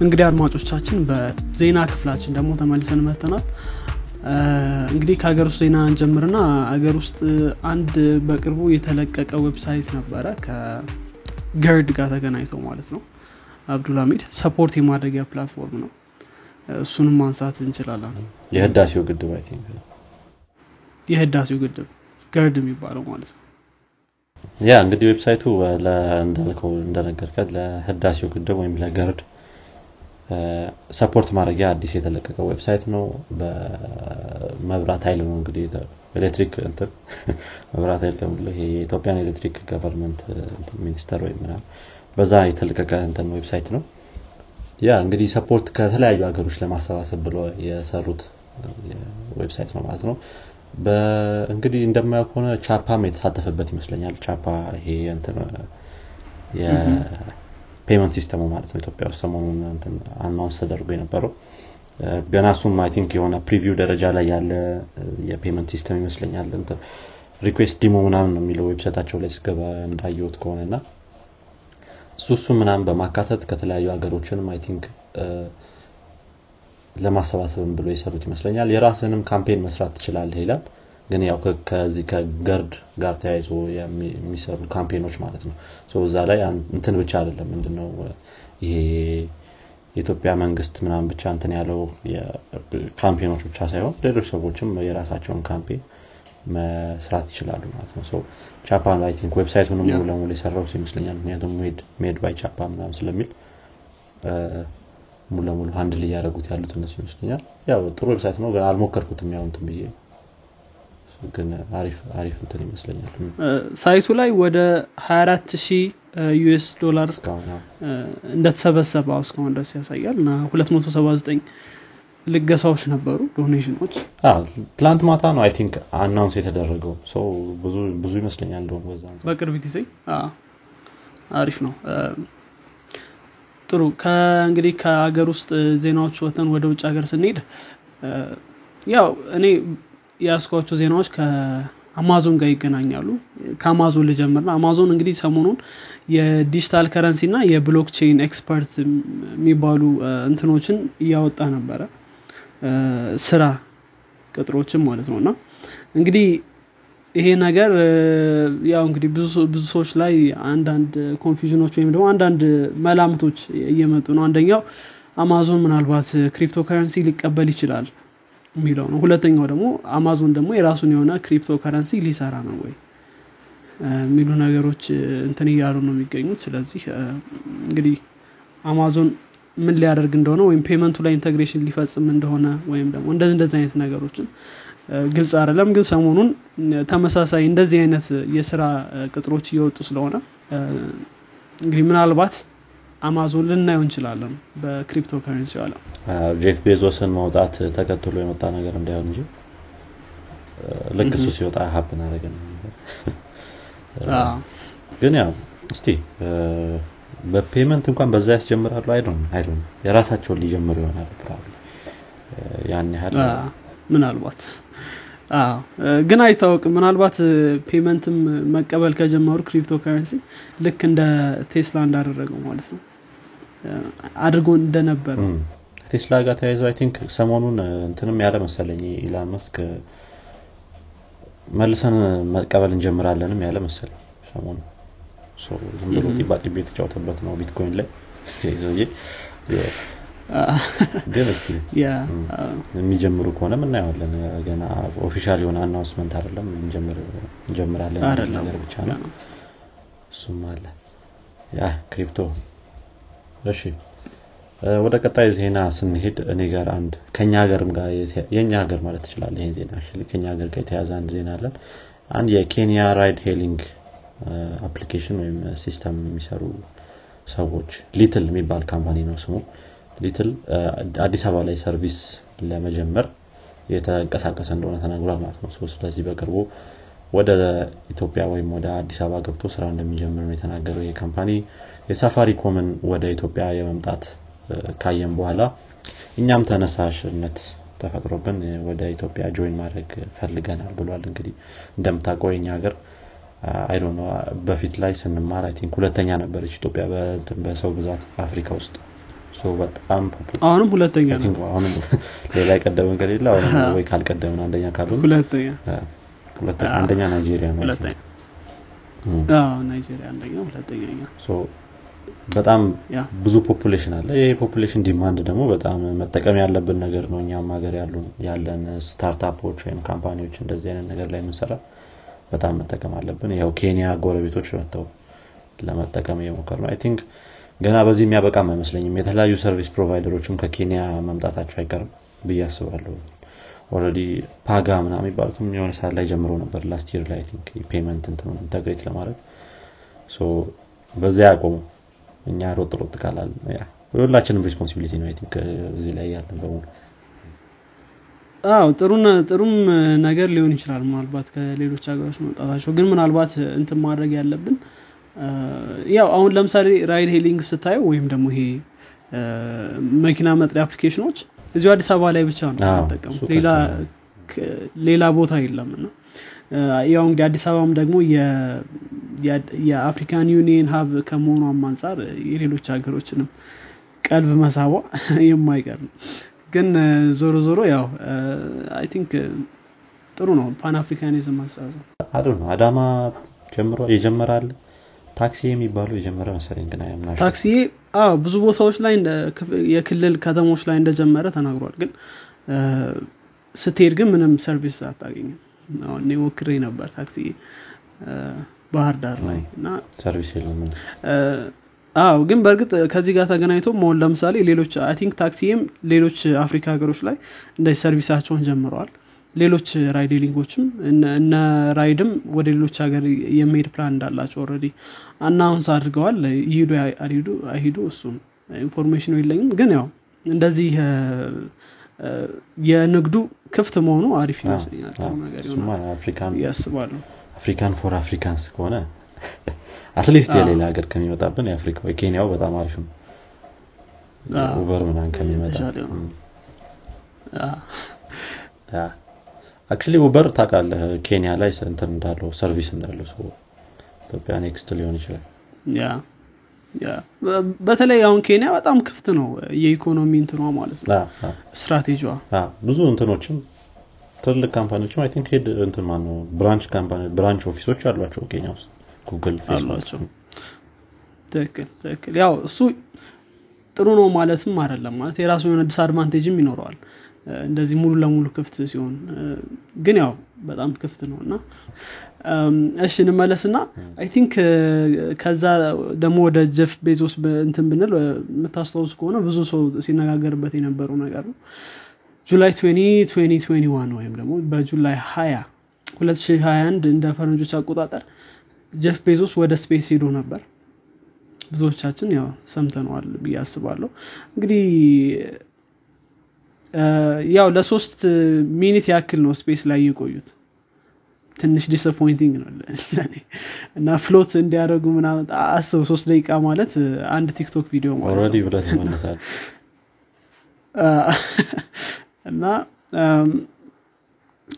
እንግዲህ አድማጮቻችን በዜና ክፍላችን ደግሞ ተመልሰን መተናል እንግዲህ ከሀገር ውስጥ ዜና እንጀምርና ሀገር ውስጥ አንድ በቅርቡ የተለቀቀ website ነበረ ከ GERD ጋር ተገናኝተው ማለት ነው። አብዱልሚድ support የማድረጊያ platform ነው። እሱንም ማንሳት እንችላለን። የህዳሴው ግድብ የህዳሴው ግድብ GERD የሚባለው ማለት ነው። ያ እንግዲህ website ኡ እንዳልከው እንደነገርከው ለህዳሴው ግድብ ወይም ለ GERD support ማድረጊያ አዲስ የተለቀቀ website ነው። በመብራት ኃይል ነው እንግዲህ ኤሌክትሪክ እንትን መብራት ኃይል ከምለ የኢትዮጵያን ኤሌክትሪክ government minister ወይም በዛ የተለቀቀ እንትን website ነው። ያ እንግዲህ support ከተለያዩ ሀገሮች ለማሰባሰብ ብሎ የሰሩት website ነው ማለት ነው። እንግዲህ እንደማየው ከሆነ ቻፓም የተሳተፈበት ይመስለኛል። ቻፓ ይሄ የ payment system ኡ ማለት ነው። ኢትዮጵያ ውስጥ ሰሞኑን announce ተደርጎ የነበረው። ገና እሱም I think የሆነ preview ደረጃ ላይ ያለ የ payment system ይመስለኛል። request demo ምናምን ነው የሚለው website ኣቸው ላይ ስገባ እንዳየሁት ከሆነ እና እሱ ምናምን በማካተት ከተለያዩ ሀገሮችንም I think ለማሰባሰብም ብሎ የሰሩት ይመስለኛል። የራስንም campaign መስራት ትችላለህ ይላል ግን ያው ከዚህ ከ GERD ጋር ተያይዞ የሚሰሩ campaign ኦች ማለት ነው። እዛ ላይ እንትን ብቻ አይደለም። ምንድነው? ይሄ የኢትዮጵያ መንግስት ምናምን ብቻ እንትን ያለው campaign ኦች ብቻ ሳይሆን ሌሎች ሰዎችም የራሳቸውን campaign መስራት ይችላሉ ማለት ነው። ቻፓን I think website ኡን ሙሉ ለሙሉ የሰራው ይመስለኛል። ምክንያቱም made by ቻፓ ምናምን ስለሚል ሙሉ ለሙሉ አንድ ላይ ያደረጉት ያሉት እነሱ ይመስለኛል። ያው ጥሩ website ነው ግን አልሞከርኩትም ያው እንትን ብዬ ግን አሪፍ አሪፍ እንትን ይመስለኛል። site ኡ ላይ ወደ 24 ሺህ US ዶላር እንደተሰበሰበ እስካሁን ድረስ ያሳያል። እና 279 ልገሳዎች ነበሩ donation ኦች። ትላንት ማታ ነው I think announce የተደረገው። ሰው ብዙ ይመስለኛል እንደሆነ በዛ በቅርብ ጊዜ? አሪፍ ነው። ጥሩ። ከእንግዲህ ከሀገር ውስጥ ዜናዎች ወተን ወደ ውጭ ሀገር ስንሄድ ያው እኔ የያዝኳቸው ዜናዎች ከአማዞን ጋር ይገናኛሉ። ከአማዞን ልጀምርና አማዞን እንግዲህ ሰሞኑን የ digital currency እና የ blockchain expert የሚባሉ እንትኖችን እያወጣ ነበረ። ስራ ቅጥሮችን ማለት ነው። እና እንግዲህ ይሄ ነገር ያው እንግዲህ ብዙ ሰዎች ላይ አንዳንድ confusion ኦች ወይም ደግሞ አንዳንድ መላምቶች እየመጡ ነው። አንደኛው አማዞን ምናልባት ክሪፕቶ ከረንሲ ሊቀበል ይችላል የሚለው ነው። ሁለተኛው ደግሞ አማዞን ደግሞ የራሱን የሆነ ክሪፕቶ ከረንሲ ሊሰራ ነው ወይ? የሚሉ ነገሮች እንትን እያሉ ነው የሚገኙት። ስለዚህ እንግዲህ አማዞን ምን ሊያደርግ እንደሆነ ወይም payment ኡ ላይ integration ሊፈጽም እንደሆነ ወይም ደግሞ እንደዚህ እንደዚህ አይነት ነገሮችን ግልጽ አይደለም። ግን ሰሞኑን ተመሳሳይ እንደዚህ አይነት የስራ ቅጥሮች እየወጡ ስለሆነ እንግዲህ ምናልባት አማዞን ልናየው እንችላለን በክሪፕቶ ከረንሲ ዋላ ጄፍ ቤዞስን መውጣት ተከትሎ የመጣ ነገር እንዳይሆን እንጂ? ልክ እሱ ሲወጣ happen አደረገ ግን ያው እስቲ በ payment እንኳን በዛ ያስጀምራሉ? I don't I don't የራሳቸውን ሊጀምሩ ይሆናል probably። ያን ያህል ምናልባት ግን አይታወቅም። ምናልባት payment ም መቀበል ከጀመሩ ክሪፕቶ ከረንሲ ልክ እንደ ቴስላ እንዳደረገው ማለት ነው አድርጎ እንደነበረ ቴስላ ጋር ተያይዘው I think ሰሞኑን እንትንም ያለ መሰለኝ ኢላን መስክ መልሰን መቀበል እንጀምራለንም ያለ መሰለኝ ሰሞኑ ዝም ብሎ ጢባ ጢቤ የተጫወተበት ነው ቢትኮይን ላይ ይዘውዬ ግን እስቲ የሚጀምሩ ከሆነ እናየዋለን ገና official የሆነ announcement አይደለም እንጀምራለን ነገር ብቻ ነው። እሱም አለ። ያ crypto እሺ። ወደ ቀጣይ ዜና ስንሄድ እኔ ጋር አንድ ከኛ ሀገርም ጋር የኛ ሀገር ማለት ትችላለህ ይህን ዜና። ከኛ ሀገር ጋር የተያያዘ አንድ ዜና አለን። አንድ የኬንያ ride hailing application ወይም system የሚሰሩ ሰዎች ሊትል የሚባል company ነው ስሙ። ሊትል አዲስ አበባ ላይ service ለመጀመር የተንቀሳቀሰ እንደሆነ ተናግሯል ማለት ነው። ስለዚህ በቅርቡ ወደ ኢትዮጵያ ወይም ወደ አዲስ አበባ ገብቶ ስራ እንደሚጀምር ነው የተናገረው ይህ company። የሳፋሪኮምን ወደ ኢትዮጵያ የመምጣት ካየም በኋላ እኛም ተነሳሽነት ተፈጥሮብን ወደ ኢትዮጵያ join ማድረግ ፈልገናል ብሏል። እንግዲህ እንደምታውቀው የኛ ሀገር አይ በፊት ላይ ስንማር I think ሁለተኛ ነበረች ኢትዮጵያ በሰው ብዛት አፍሪካ ውስጥ። በጣም አሁንም ሁለተኛ ሌላ የቀደመን ከሌለ አሁንም ወይ ካልቀደምን አንደኛ ሁለተኛ አንደኛ ናይጄሪያ ነው ናይጄሪያ አንደኛ ሁለተኛ በጣም ብዙ population አለ። ይሄ population demand ደግሞ በጣም መጠቀም ያለብን ነገር ነው። እኛም ሀገር ያለን startup ኦች ወይም company ዎች እንደዚህ አይነት ነገር ላይ የምንሰራ በጣም መጠቀም አለብን። ይኸው ኬንያ ጎረቤቶች መጥተው ለመጠቀም እየሞከር ነው። I think ገና በዚህ የሚያበቃም አይመስለኝም። የተለያዩ service provider ኦችም ከኬንያ መምጣታቸው አይቀርም ብዬ አስባለሁ already ፓጋ ምና የሚባሉትም የሆነ ሰዓት ላይ ጀምሮ ነበር last year ላይ payment እንትኑ integrate ለማድረግ. በዚያ ያቆሙ። እኛ ሮጥ ሮጥ ካላል ሁላችንም responsibility ነው think እዚህ ላይ ያለን በሙሉ። አዎ ጥሩም ነገር ሊሆን ይችላል ምናልባት ከሌሎች ሀገሮች መምጣታቸው። ግን ምናልባት እንትን ማድረግ ያለብን ያው አሁን ለምሳሌ ride hailing ስታየው ወይም ደግሞ ይሄ መኪና መጥሪያ አፕሊኬሽኖች እዚሁ አዲስ አበባ ላይ ብቻ ነው የሚጠቀሙት ሌላ ቦታ የለም እና ያው እንግዲህ አዲስ አበባም ደግሞ የ African Union hub ከመሆኗም አንጻር የሌሎች ሀገሮችንም ቀልብ መሳቧ የማይቀር ነው። ግን ዞሮ ዞሮ ያው I think ጥሩ ነው Pan Africanism አስተሳሰብ። አዱ ነው። አዳማ ጀምሮ የጀመራል ታክሲ የሚባሉ የጀመረ መሰለኝ ግን ታክሲ አዎ ብዙ ቦታዎች ላይ የክልል ከተሞች ላይ እንደጀመረ ተናግሯል። ግን ስትሄድ ግን ምንም service አታገኝም። እኔ ሞክሬ ነበር ታክሲ ባህር ዳር ላይ እና service የለም አዎ። ግን በእርግጥ ከዚህ ጋር ተገናኝቶ መሆን ለምሳሌ ሌሎች I think ታክሲም ሌሎች አፍሪካ ሀገሮች ላይ እንደዚህ ሰርቪሳቸውን ጀምረዋል ሌሎች ራይድ ሊንኮችም እነ ራይድም ወደ ሌሎች ሀገር የመሄድ ፕላን እንዳላቸው already announce አድርገዋል። ይሂዱ አይሂዱ አይሂዱ እሱም ኢንፎርሜሽኑ የለኝም። ግን ያው እንደዚህ የንግዱ ክፍት መሆኑ አሪፍ ይመስለኛል። ጥሩ ነገር ያስባሉ African for Africans ከሆነ at least የሌላ ሀገር ከሚመጣብን የአፍሪካ የኬንያው በጣም አሪፍ ነው። Uber ምናን ከሚመጣ actually Uber ታውቃለህ? ኬንያ ላይ እንትን እንዳለው service እንዳለው ሰው ኢትዮጵያ next ሊሆን ይችላል። ያ በተለይ አሁን ኬንያ በጣም ክፍት ነው የኢኮኖሚ እንትኗ ማለት ነው። ስትራቴጂዋ። ብዙ እንትኖችም ትልቅ company ዎችም I think head እንትን ማነው branch company branch ኦፊሶች አሏቸው ኬንያ ውስጥ። ጉግል አሏቸው። ትክክል ትክክል። ያው እሱ ጥሩ ነው ማለትም አይደለም። ማለት የራሱ የሆነ disadvantage ም ይኖረዋል እንደዚህ ሙሉ ለሙሉ ክፍት ሲሆን ግን ያው በጣም ክፍት ነው እና እሺ እንመለስና I think ከዛ ደግሞ ወደ ጀፍ ቤዞስ እንትን ብንል የምታስታውስ ከሆነ ብዙ ሰው ሲነጋገርበት የነበረው ነገር ነው። July 2021 ወይም ደግሞ በ July 20 2021 እንደ ፈረንጆች አቆጣጠር ጀፍ ቤዞስ ወደ space ሄዶ ነበር። ብዙዎቻችን ያው ሰምተነዋል ብዬ አስባለሁ። እንግዲህ ያው ለሶስት minute ያክል ነው space ላይ የቆዩት። ትንሽ disappointing ነው እና float እንዲያደርጉ ምናምን አስብ ሶስት ደቂቃ ማለት አንድ TikTok ቪዲዮ ማለት ነው። እና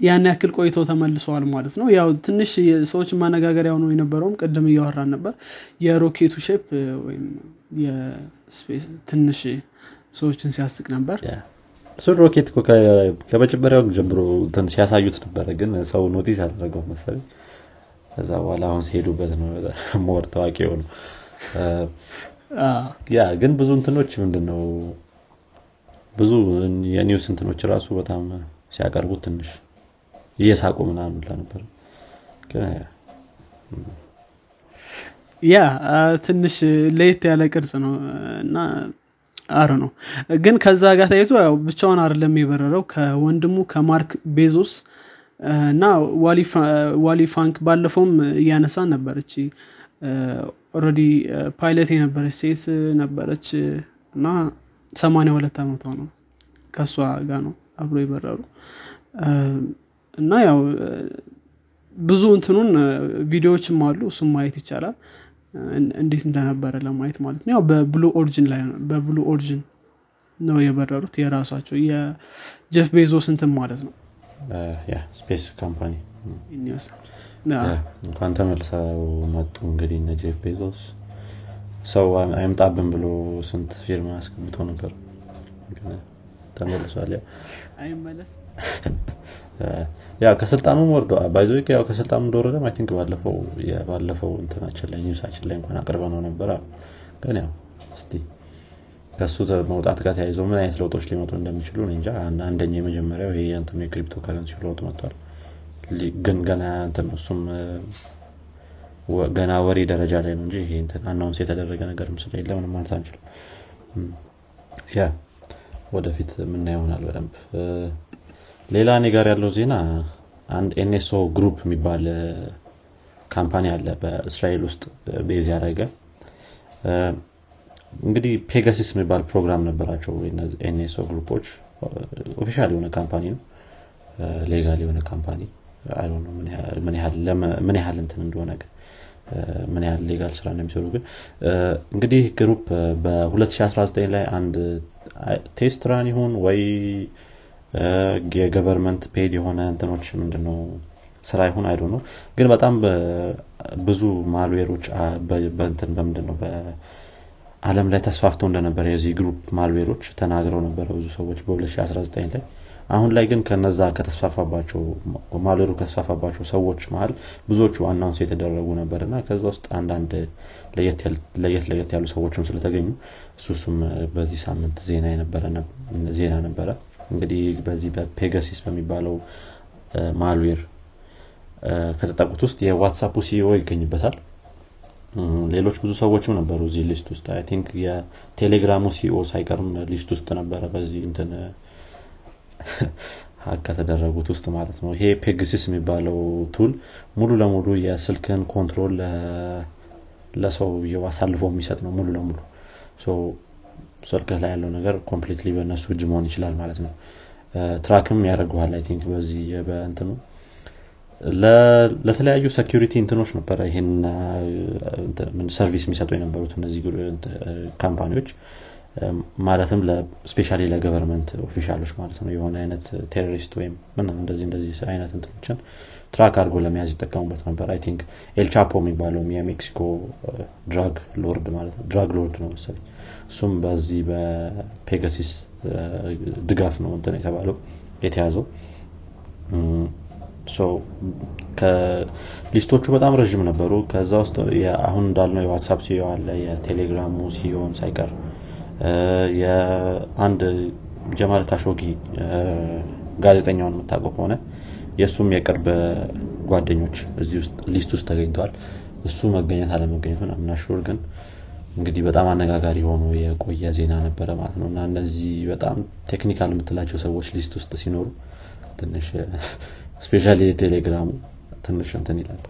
ያን ያክል ቆይተው ተመልሰዋል ማለት ነው። ያው ትንሽ ሰዎች ማነጋገሪያው ነው የነበረውም ቅድም እያወራን ነበር። የሮኬቱ shape ወይም ትንሽ ሰዎችን ሲያስቅ ነበር እሱን ሮኬት ከመጀመሪያው ጀምሮ ሲያሳዩት ነበረ ግን ሰው notice አደረገው መሰለኝ። ከዛ በኋላ አሁን ሲሄዱበት ነው more ታዋቂ የሆኑ ያ ግን ብዙ እንትኖች ምንድን ነው ብዙ የ news እንትኖች ራሱ በጣም ሲያቀርቡት ትንሽ እየሳቁ ምናምን ነበር። ያ ትንሽ ለየት ያለ ቅርጽ ነው። እና አር ነው። ግን ከዛ ጋር ተይዞ ያው ብቻውን አይደለም የበረረው ከወንድሙ ከማርክ ቤዞስ እና ዋሊ ፋንክ ባለፈውም እያነሳን ነበረች። already pilot የነበረች ሴት ነበረች እና ሰማኒያ ሁለት ዓመቷ ነው ከእሷ ጋር ነው አብሮ የበረሩ እና ያው ብዙ እንትኑን ቪዲዮዎችም አሉ እሱም ማየት ይቻላል እንዴት እንደነበረ ለማየት ማለት ነው። ያው በ Blue Origin ላይ በ Blue Origin ነው የበረሩት የራሳቸው የጀፍ ቤዞስ እንትን ማለት ነው። space company እንኳን ተመልሰው መጡ እንግዲህ እነ ጄፍ ቤዞስ። ሰው አይምጣብን ብሎ ስንት ፊርማ አስገብቶ ነበር ተመልሷል። ያው አይመለስ። ያው ከስልጣኑም ወርዶ ባይዞ ያው ከስልጣኑ እንደወረደ I think ባለፈው ባለፈው እንትናችን ላይ ኒውሳችን ላይ እንኳን አቅርበነው ነበረ። ግን ያው እስቲ ከሱ መውጣት ጋር ተያይዞ ምን አይነት ለውጦች ሊመጡ እንደሚችሉ እንጃ። አንደኛ የመጀመሪያው ይሄ እንትኑ የ crypto currency ለውጥ መጥቷል። ግን ገና እንትን እሱም ገና ወሬ ደረጃ ላይ ነው እንጂ ይሄ announce የተደረገ ነገርም ስለሌለ ምንም ማለት አንችልም። ያ ወደፊት ምና ይሆናል በደንብ። ሌላ እኔ ጋር ያለው ዜና አንድ NSO Group የሚባል company አለ በእስራኤል ውስጥ base ያደረገ። እንግዲህ Pegasus የሚባል ፕሮግራም ነበራቸው NSO ግሩፖች። official የሆነ company ነው። legal የሆነ company። ምን ያህል እንትን እንደሆነ ምን ያህል legal ስራ እንደሚሰሩ ግን እንግዲህ group በ2019 ላይ አንድ test run ይሁን ወይ የ government paid የሆነ እንትኖች ምንድነው ስራ ይሁን I don't know። ግን በጣም ብዙ ማልዌሮች በእንትን በምንድን ነው በአለም ላይ ተስፋፍተው እንደነበረ የዚህ group ማልዌሮች ተናግረው ነበረ ብዙ ሰዎች በ2019 ላይ አሁን ላይ ግን ከነዛ ከተስፋፋባቸው ማልዌሩ ከተስፋፋባቸው ሰዎች መሀል ብዙዎቹ announce የተደረጉ ነበር እና ከዛ ውስጥ አንዳንድ ለየት ለየት ያሉ ሰዎችም ስለተገኙ እሱም በዚህ ሳምንት ዜና ነበረ። እንግዲህ በዚህ በፔጋሲስ በሚባለው malware ከተጠቁት ውስጥ የዋትሳፑ CEO ይገኝበታል። ሌሎች ብዙ ሰዎችም ነበሩ እዚህ list ውስጥ። I think የቴሌግራሙ CEO ሳይቀርም list ውስጥ ነበረ በዚህ እንትን ከተደረጉት ውስጥ ማለት ነው። ይሄ ፔጋሲስ የሚባለው tool ሙሉ ለሙሉ የስልክን control ለሰው አሳልፎ የሚሰጥ ነው ሙሉ ለሙሉ። ስልክህ ላይ ያለው ነገር completely በእነሱ እጅ መሆን ይችላል ማለት ነው። track ም ያደርገዋል I think በዚህ በእንትኑ። ለተለያዩ security እንትኖች ነበረ ይህን service የሚሰጡ የነበሩት እነዚህ company ዎች ማለትም specially ለ government official ኦች ማለት ነው። የሆነ አይነት terrorist ወይም እንደዚህ እንደዚህ አይነት እንትኖችን track አድርጎ ለመያዝ ይጠቀሙበት ነበር። I think ኤልቻፖ የሚባለው የሜክሲኮ drug lord ማለት ነው። drug lord ነው መሰለኝ። እሱም በዚህ በፔጋሲስ ድጋፍ ነው እንትን የተባለው የተያዘው። list ኦቹ በጣም ረዥም ነበሩ። ከዛ ውስጥ አሁን እንዳልነው የዋትሳፕ CEO አለ የቴሌግራሙ CEO ን ሳይቀር የአንድ ጀማል ካሾጊ ጋዜጠኛውን የምታውቀው ከሆነ የእሱም የቅርብ ጓደኞች እዚህ ውስጥ list ውስጥ ተገኝተዋል። እሱ መገኘት አለመገኘቱን am not sure ግን እንግዲህ በጣም አነጋጋሪ ሆኖ የቆየ ዜና ነበረ ማለት ነው። እና እነዚህ በጣም technical የምትላቸው ሰዎች list ውስጥ ሲኖሩ ትንሽ specially ቴሌግራሙ ትንሽ እንትን ይላል።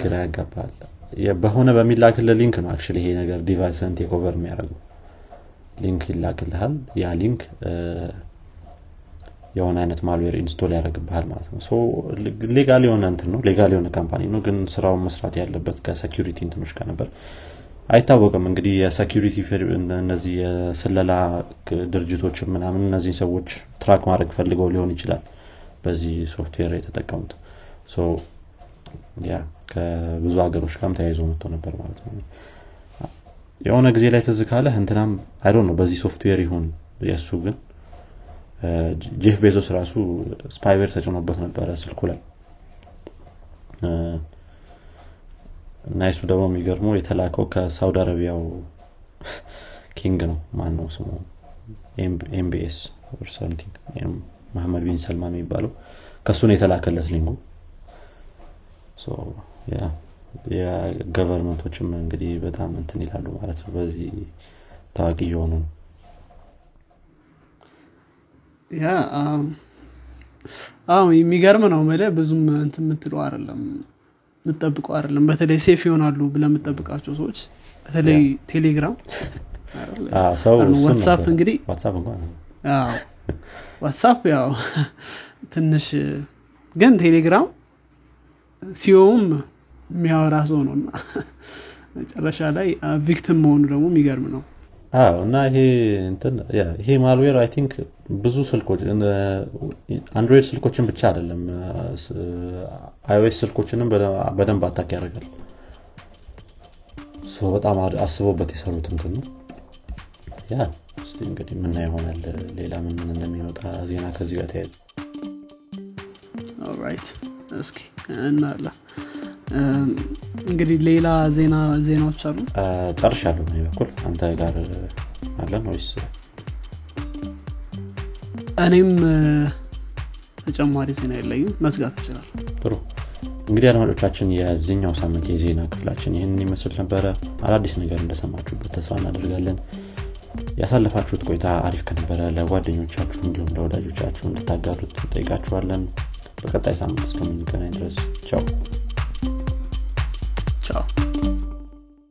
ግራ ያጋባል በሆነ በሚላክልህ link ነው actually ይሄ ነገር device ን takeover የሚያደርገው። link ይላክልሃል። ያ link የሆነ አይነት malware install ያደርግብሃል ማለት ነው። legal የሆነ እንትን ነው legal የሆነ company ነው። ግን ስራውን መስራት ያለበት ከ security እንትኖች ጋር ነበር። አይታወቅም እንግዲህ የ security እነዚህ የስለላ ድርጅቶች ምናምን እነዚህ ሰዎች track ማድረግ ፈልገው ሊሆን ይችላል በዚህ ሶፍትዌር የተጠቀሙት yeah ከብዙ ሀገሮች ጋርም ተያይዞ መጥቶ ነበር ማለት ነው። የሆነ ጊዜ ላይ ትዝ ካለህ እንትናም I don't know በዚህ ሶፍትዌር ይሁን የእሱ ግን ጄፍ ቤዞስ ራሱ spyware ተጭኖበት ነበረ ስልኩ ላይ። እና የሱ ደግሞ የሚገርመው የተላከው ከሳውዲ አረቢያው king ነው። ማን ነው ስሙ ኤምቢኤስ something መሐመድ ቢን ሰልማን የሚባለው። ከእሱ ነው የተላከለት link ኡ የ government ኦችም እንግዲህ በጣም እንትን ይላሉ ማለት ነው። በዚህ ታዋቂ እየሆኑ ነው yeah አዎ። የሚገርም ነው መለ ብዙም እንትን የምትለው አይደለም የምጠብቀው አይደለም። በተለይ safe ይሆናሉ ብለህ የምጠብቃቸው ሰዎች በተለይ ቴሌግራም ዋትሳፕ እንግዲህ ዋትሳፕ ያው ትንሽ ግን ቴሌግራም CEO ም የሚያወራ ሰው ነው እና መጨረሻ ላይ victim መሆኑ ደግሞ የሚገርም ነው። አዎ እና ይሄ malware I think ብዙ ስልኮች አንድሮይድ ስልኮችን ብቻ አይደለም አይኦኤስ ስልኮችንም በደንብ attack ያደርጋል። በጣም አስቦበት የሰሩት እንትን ነው። yeah እስቲ እንግዲህ ምን ይሆናል ሌላ ምን ምን እንደሚመጣ ዜና ከዚህ ጋር ተያይዞ alright እስኪ እናያለን። እንግዲህ ሌላ ዜና ዜናዎች አሉ? ጨርሻለሁ በእኔ በኩል። አንተ ጋር አለን ወይስ? እኔም ተጨማሪ ዜና የለኝም። መዝጋት ይችላል። ጥሩ። እንግዲህ አድማጮቻችን የዚህኛው ሳምንት የዜና ክፍላችን ይህንን ይመስል ነበረ። አዳዲስ ነገር እንደሰማችሁበት ተስፋ እናደርጋለን። ያሳለፋችሁት ቆይታ አሪፍ ከነበረ ለጓደኞቻችሁ እንዲሁም ለወዳጆቻችሁ እንድታጋሩት እንጠይቃችኋለን creo que hasta tá estamos comunicando. Né? Entonces, tchau tchau